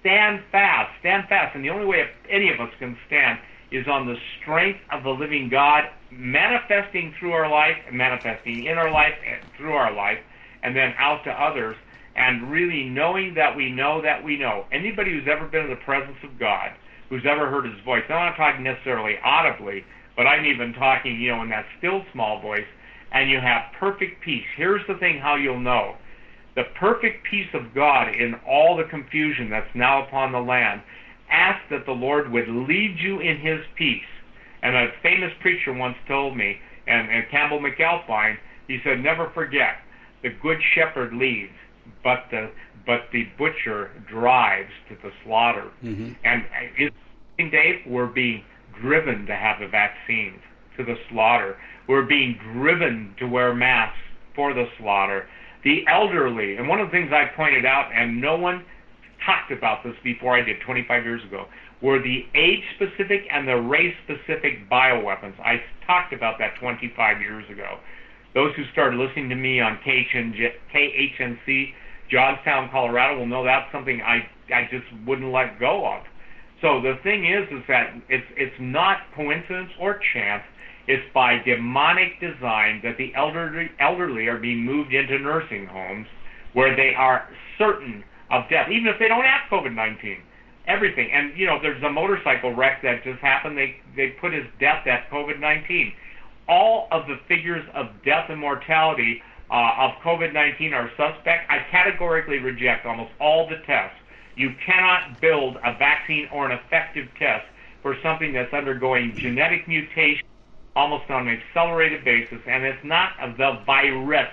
stand fast. Stand fast. And the only way any of us can stand is on the strength of the living God manifesting through our life, manifesting in our life and through our life, and then out to others, and really knowing that we know that we know. Anybody who's ever been in the presence of God, who's ever heard his voice, I'm not talking necessarily audibly, but I'm even talking, you know, in that still small voice, and you have perfect peace. Here's the thing how you'll know. The perfect peace of God in all the confusion that's now upon the land. Ask that the Lord would lead you in his peace. And a famous preacher once told me, and, and Campbell McAlpine, he said, never forget, the good shepherd leads, but the but the butcher drives to the slaughter. Mm-hmm. And uh, Dave, we're being driven to have the vaccines to the slaughter. We're being driven to wear masks for the slaughter. The elderly, and one of the things I pointed out, and no one talked about this before I did 25 years ago, were the age-specific and the race-specific bioweapons. I talked about that 25 years ago. Those who started listening to me on KHNC Johnstown, Colorado will know that's something I I just wouldn't let go of. So the thing is, is that it's it's not coincidence or chance. It's by demonic design that the elderly elderly are being moved into nursing homes where they are certain of death, even if they don't have COVID-19. Everything, and you know, there's a motorcycle wreck that just happened. They they put his death at COVID-19. All of the figures of death and mortality uh, of COVID-19 are suspect, I categorically reject almost all the tests. You cannot build a vaccine or an effective test for something that's undergoing genetic mutation almost on an accelerated basis, and it's not the virus,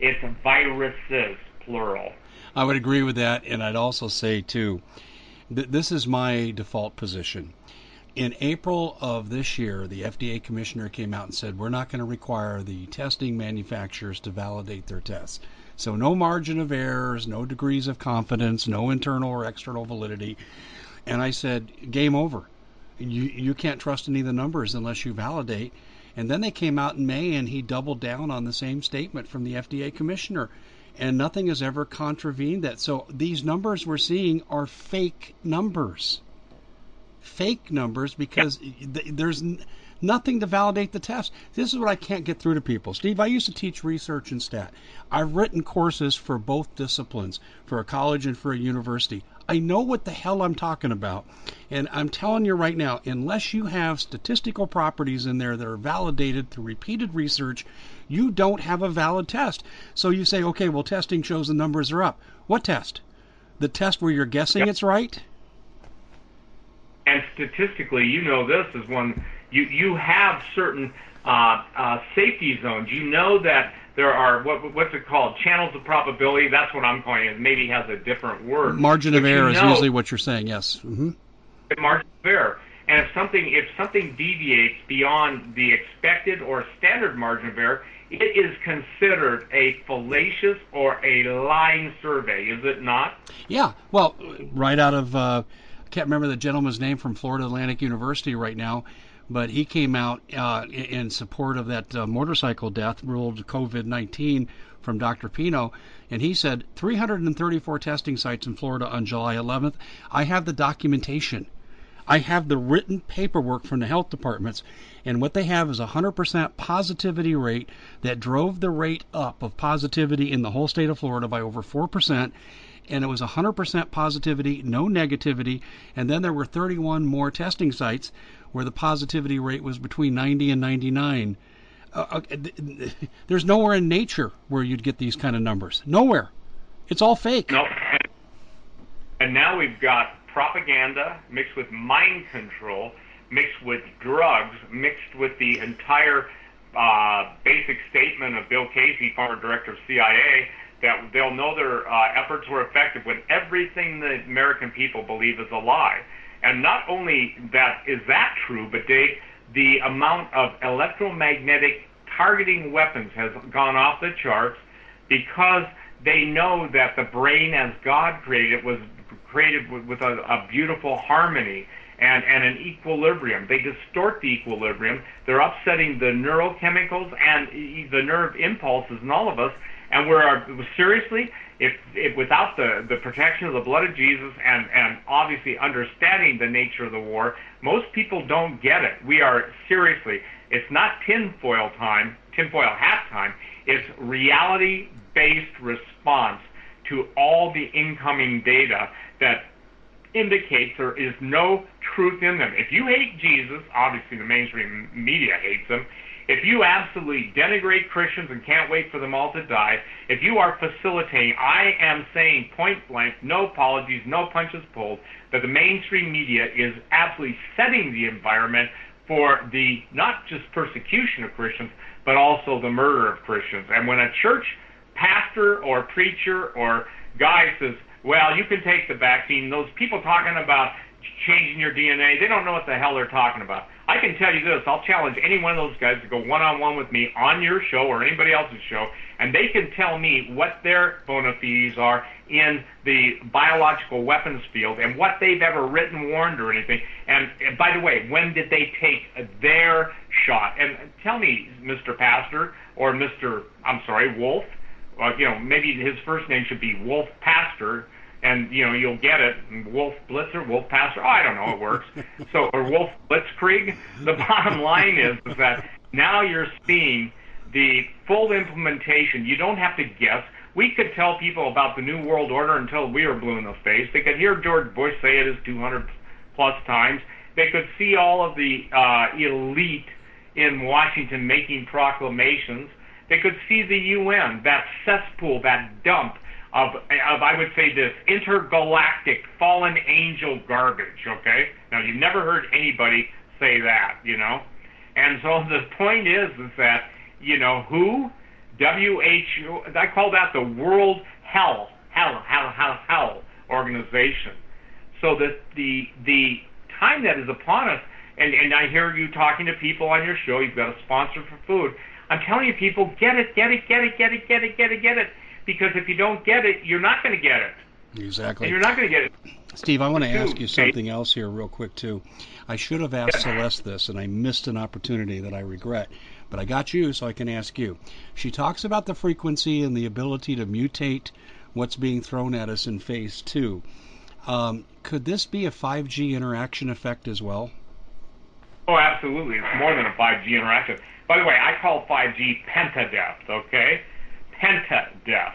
it's viruses, plural. I would agree with that, and I'd also say, too, that this is my default position in April of this year, the FDA commissioner came out and said, we're not going to require the testing manufacturers to validate their tests. So, no margin of errors, no degrees of confidence, no internal or external validity. And I said, game over. You, you can't trust any of the numbers unless you validate. And then they came out in May and he doubled down on the same statement from the FDA commissioner. And nothing has ever contravened that. So, these numbers we're seeing are fake numbers fake numbers because th- there's n- nothing to validate the test. This is what I can't get through to people. Steve, I used to teach research and stat. I've written courses for both disciplines, for a college and for a university. I know what the hell I'm talking about. And I'm telling you right now, unless you have statistical properties in there that are validated through repeated research, you don't have a valid test. So you say, okay, well, testing shows the numbers are up. What test? The test where you're guessing yep. it's right? And statistically, you know this is when you you have certain uh, uh, safety zones. You know that there are what what's it called channels of probability. That's what I'm calling it. Maybe has a different word. Margin of error is usually what you're saying. Yes. Mm-hmm. Margin of error. And if something if something deviates beyond the expected or standard margin of error, it is considered a fallacious or a lying survey, is it not? Yeah. Well, right out of uh, can't remember the gentleman's name from Florida Atlantic University right now, but he came out uh, in support of that uh, motorcycle death ruled COVID 19 from Dr. Pino, and he said 334 testing sites in Florida on July 11th. I have the documentation. I have the written paperwork from the health departments, and what they have is a 100% positivity rate that drove the rate up of positivity in the whole state of Florida by over 4%. And it was 100% positivity, no negativity. And then there were 31 more testing sites where the positivity rate was between 90 and 99. Uh, uh there's nowhere in nature where you'd get these kind of numbers. Nowhere. It's all fake. No. And now we've got propaganda mixed with mind control, mixed with drugs, mixed with the entire uh, basic statement of Bill Casey, former director of CIA, that they'll know their uh, efforts were effective when everything the American people believe is a lie. And not only that is that true, but Dave, the amount of electromagnetic targeting weapons has gone off the charts because they know that the brain as God created it was created with, with a, a beautiful harmony and, and an equilibrium. They distort the equilibrium. They're upsetting the neurochemicals and the nerve impulses in all of us. And we're uh, seriously, if, if without the, the protection of the blood of Jesus and, and obviously understanding the nature of the war, most people don't get it. We are seriously, it's not tinfoil time, tinfoil hat time. It's reality based response to all the incoming data that indicates there is no truth in them. If you hate Jesus, obviously the mainstream media hates him. If you absolutely denigrate Christians and can't wait for them all to die, if you are facilitating, I am saying point blank, no apologies, no punches pulled, that the mainstream media is absolutely setting the environment for the not just persecution of Christians, but also the murder of Christians. And when a church pastor or preacher or guy says, well, you can take the vaccine, those people talking about changing your DNA, they don't know what the hell they're talking about. I can tell you this, I'll challenge any one of those guys to go one on one with me on your show or anybody else's show, and they can tell me what their bona fides are in the biological weapons field and what they've ever written, warned, or anything. And, and by the way, when did they take their shot? And tell me, Mr. Pastor or Mr. I'm sorry, Wolf, uh, you know, maybe his first name should be Wolf Pastor, and you know you'll get it. Wolf Blitzer, Wolf Pastor. Oh, I don't know. It works. so or Wolf Blitzkrieg. The bottom line is, is that now you're seeing the full implementation. You don't have to guess. We could tell people about the New World Order until we were blue in the face. They could hear George Bush say it is 200 plus times. They could see all of the uh, elite in Washington making proclamations. They could see the UN, that cesspool, that dump of, of I would say this intergalactic fallen angel garbage. Okay, now you've never heard anybody say that, you know, and so the point is, is that you know who WHO. I call that the World Hell Hell Hell Hell Hell organization. So that the the time that is upon us, and and I hear you talking to people on your show. You've got a sponsor for food I'm telling you, people, get it, get it, get it, get it, get it, get it, get it. Because if you don't get it, you're not going to get it. Exactly. And you're not going to get it. Steve, I want to ask you something else here, real quick, too. I should have asked Celeste this, and I missed an opportunity that I regret. But I got you, so I can ask you. She talks about the frequency and the ability to mutate what's being thrown at us in phase two. Um, could this be a 5G interaction effect as well? Oh, absolutely. It's more than a 5G interaction. By the way, I call 5G penta-death, okay? Penta-death.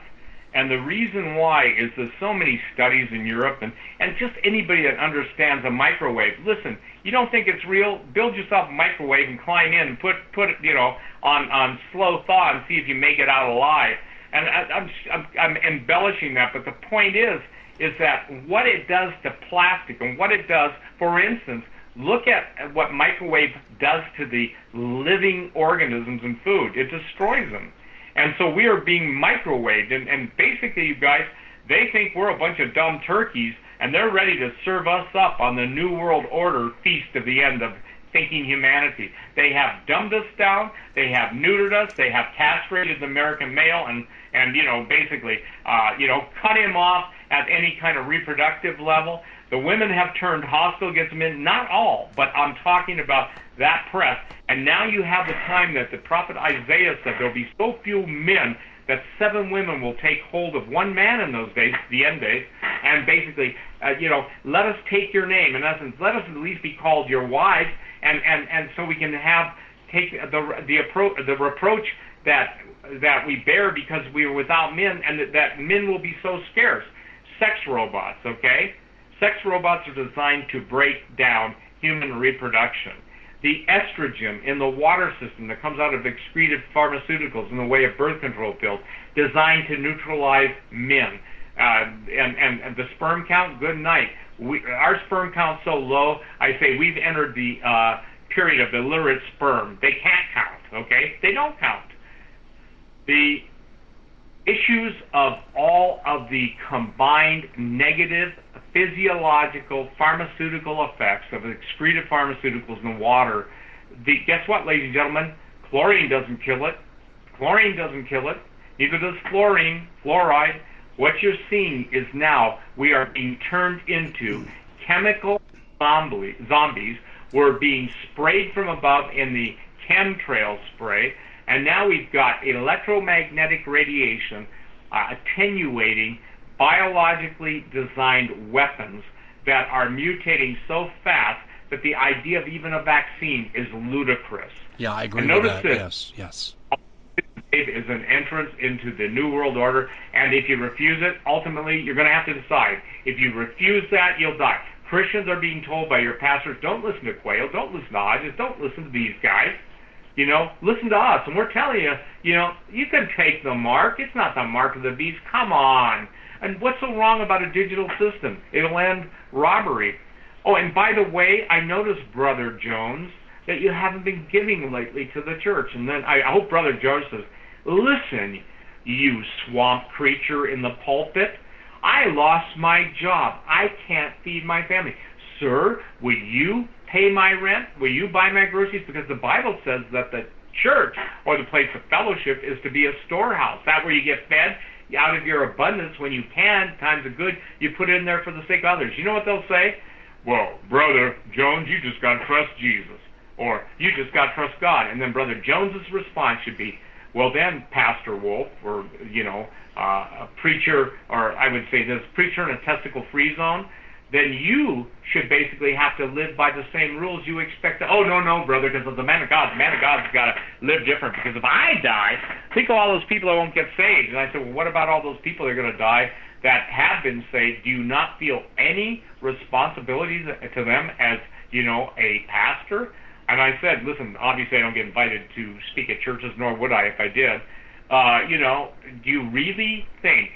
And the reason why is there's so many studies in Europe and, and just anybody that understands a microwave. Listen, you don't think it's real? Build yourself a microwave and climb in and put, put it, you know, on, on slow thaw and see if you make it out alive. And I, I'm, I'm, I'm embellishing that, but the point is, is that what it does to plastic and what it does, for instance, Look at what microwave does to the living organisms in food. It destroys them. And so we are being microwaved. And, and basically, you guys, they think we're a bunch of dumb turkeys, and they're ready to serve us up on the New World Order feast of the end of thinking humanity. They have dumbed us down. They have neutered us. They have castrated the American male and, and you know, basically, uh, you know, cut him off at any kind of reproductive level. The women have turned hostile against men, not all, but I'm talking about that press. And now you have the time that the prophet Isaiah said there'll be so few men that seven women will take hold of one man in those days, the end days, and basically, uh, you know, let us take your name. In essence, let us at least be called your wives, and and and so we can have take the the approach the reproach that that we bear because we are without men, and that, that men will be so scarce. Sex robots, okay? Sex robots are designed to break down human reproduction. The estrogen in the water system that comes out of excreted pharmaceuticals in the way of birth control pills, designed to neutralize men. Uh, and, and, and the sperm count, good night. We, our sperm count's so low, I say we've entered the uh, period of illiterate sperm. They can't count, okay? They don't count. The issues of all of the combined negative physiological pharmaceutical effects of excreted pharmaceuticals in the water. The, guess what, ladies and gentlemen? Chlorine doesn't kill it. Chlorine doesn't kill it. Neither does fluorine, fluoride. What you're seeing is now we are being turned into chemical zombie, zombies. We're being sprayed from above in the chemtrail spray and now we've got electromagnetic radiation uh, attenuating biologically designed weapons that are mutating so fast that the idea of even a vaccine is ludicrous. Yeah, I agree and with notice that. This, yes, yes. Is an entrance into the New World Order, and if you refuse it, ultimately you're going to have to decide. If you refuse that, you'll die. Christians are being told by your pastors, don't listen to Quayle, don't listen to Hodges, don't listen to these guys. You know, listen to us, and we're telling you, you know, you can take the mark. It's not the mark of the beast. Come on. And what's so wrong about a digital system? It'll end robbery. Oh, and by the way, I noticed, Brother Jones, that you haven't been giving lately to the church. And then I, hope Brother Jones says, listen, you swamp creature in the pulpit, I lost my job. I can't feed my family. Sir, would you pay my rent? Will you buy my groceries? Because the Bible says that the church or the place of fellowship is to be a storehouse. That where you get fed out of your abundance when you can, times of good, you put it in there for the sake of others. You know what they'll say? Well, brother Jones, you just got to trust Jesus, or you just got to trust God. And then brother Jones's response should be, well then, Pastor Wolf, or you know, uh, a preacher, or I would say this preacher in a testicle-free zone then you should basically have to live by the same rules you expect to. Oh, no, no, brother, because of the man of God. The man of God's got to live different. Because if I die, think of all those people that won't get saved. And I said, well, what about all those people that are going to die that have been saved? Do you not feel any responsibilities to them as, you know, a pastor? And I said, listen, obviously I don't get invited to speak at churches, nor would I if I did. Uh, you know, do you really think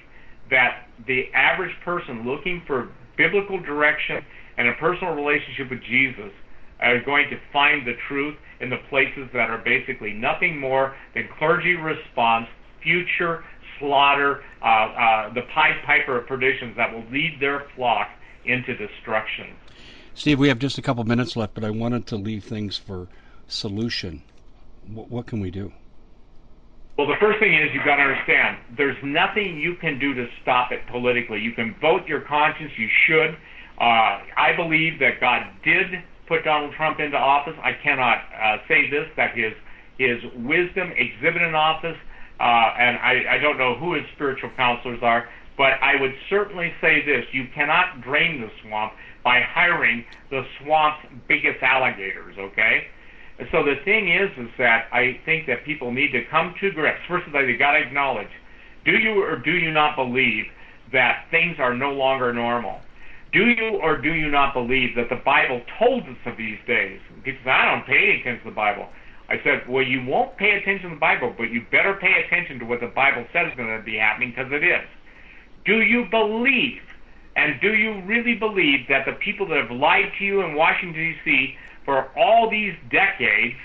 that the average person looking for biblical direction and a personal relationship with Jesus are going to find the truth in the places that are basically nothing more than clergy response, future slaughter, uh, uh, the Pied Piper of perditions that will lead their flock into destruction. Steve, we have just a couple minutes left, but I wanted to leave things for solution. What, what can we do? Well, the first thing is you've got to understand there's nothing you can do to stop it politically. You can vote your conscience, you should. Uh, I believe that God did put Donald Trump into office. I cannot uh, say this that his his wisdom exhibited in office, uh, and I, I don't know who his spiritual counselors are, but I would certainly say this: you cannot drain the swamp by hiring the swamp's biggest alligators. Okay, so the thing is, is that I think that people need to come to grips. First of all, they got to acknowledge: do you or do you not believe that things are no longer normal? Do you or do you not believe that the Bible told us of these days? Say, I don't pay any attention to the Bible. I said, well, you won't pay attention to the Bible, but you better pay attention to what the Bible says is going to be happening because it is. Do you believe, and do you really believe that the people that have lied to you in Washington, D.C., for all these decades,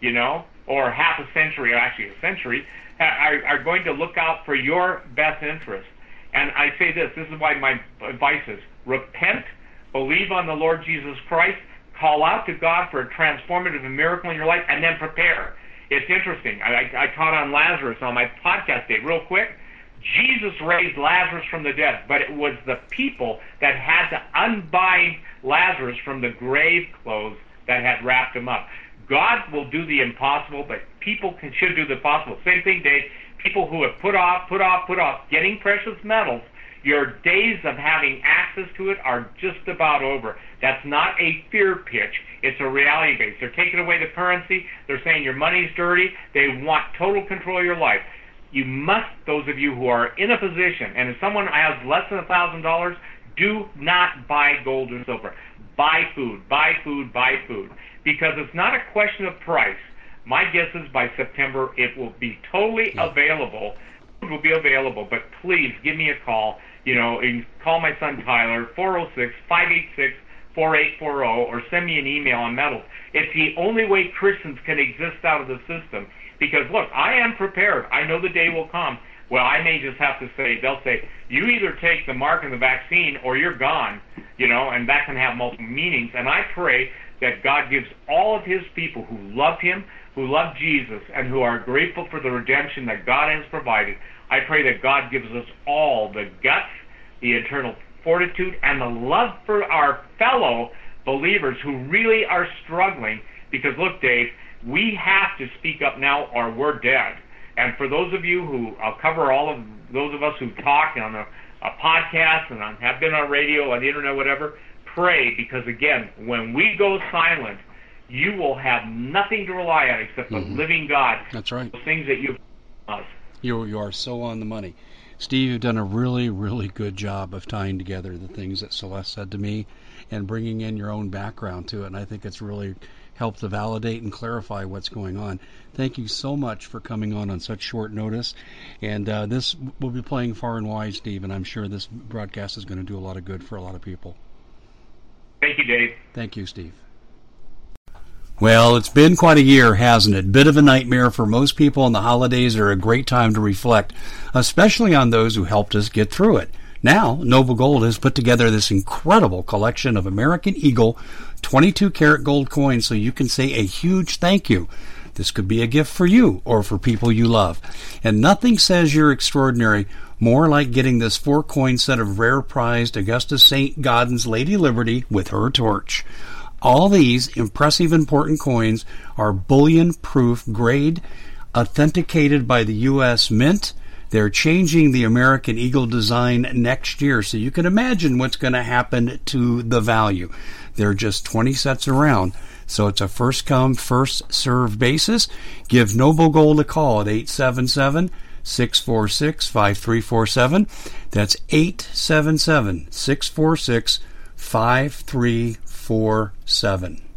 you know, or half a century, or actually a century, are, are going to look out for your best interest. And I say this, this is why my advice is repent, believe on the Lord Jesus Christ, call out to God for a transformative miracle in your life, and then prepare. It's interesting. I, I, taught on Lazarus on my podcast day, real quick. Jesus raised Lazarus from the dead, but it was the people that had to unbind Lazarus from the grave clothes that had wrapped him up. God will do the impossible, but people can, should do the possible. Same thing, Dave. people who have put off, put off, put off getting precious metals, your days of having access to it are just about over. That's not a fear pitch. It's a reality base. They're taking away the currency. They're saying your money's dirty. They want total control of your life. You must, those of you who are in a position, and if someone has less than a thousand dollars, do not buy gold or silver. Buy food, buy food, buy food. Because it's not a question of price. My guess is by September it will be totally yeah. available. It will be available, but please give me a call. You know, you call my son Tyler, 406 586 4840, or send me an email on metals. It's the only way Christians can exist out of the system. Because, look, I am prepared. I know the day will come. Well, I may just have to say, they'll say, you either take the mark and the vaccine or you're gone, you know, and that can have multiple meanings. And I pray that God gives all of his people who love him, who love Jesus, and who are grateful for the redemption that God has provided. I pray that God gives us all the guts, the eternal fortitude, and the love for our fellow believers who really are struggling. Because, look, Dave, we have to speak up now or we're dead. And for those of you who, I'll cover all of those of us who talk on a, a podcast and on, have been on radio, on the internet, whatever, pray because again, when we go silent, you will have nothing to rely on except mm-hmm. the living God. That's right. The things that you've us. You you are so on the money. Steve, you've done a really, really good job of tying together the things that Celeste said to me and bringing in your own background to it. And I think it's really helped to validate and clarify what's going on. Thank you so much for coming on on such short notice. And uh, this will be playing far and wide, Steve, and I'm sure this broadcast is going to do a lot of good for a lot of people. Thank you, Dave. Thank you, Steve. Well, it's been quite a year, hasn't it? Bit of a nightmare for most people, and the holidays are a great time to reflect, especially on those who helped us get through it. Now, Noble Gold has put together this incredible collection of American Eagle 22 karat gold coins so you can say a huge thank you. This could be a gift for you or for people you love. And nothing says you're extraordinary more like getting this four coin set of rare prized Augusta St. Gaudens Lady Liberty with her torch. All these impressive important coins are bullion proof grade, authenticated by the U.S. Mint. They're changing the American Eagle design next year, so you can imagine what's going to happen to the value. There are just 20 sets around, so it's a first come, first serve basis. Give Noble Gold a call at 877 646 5347. That's 877 646 5347.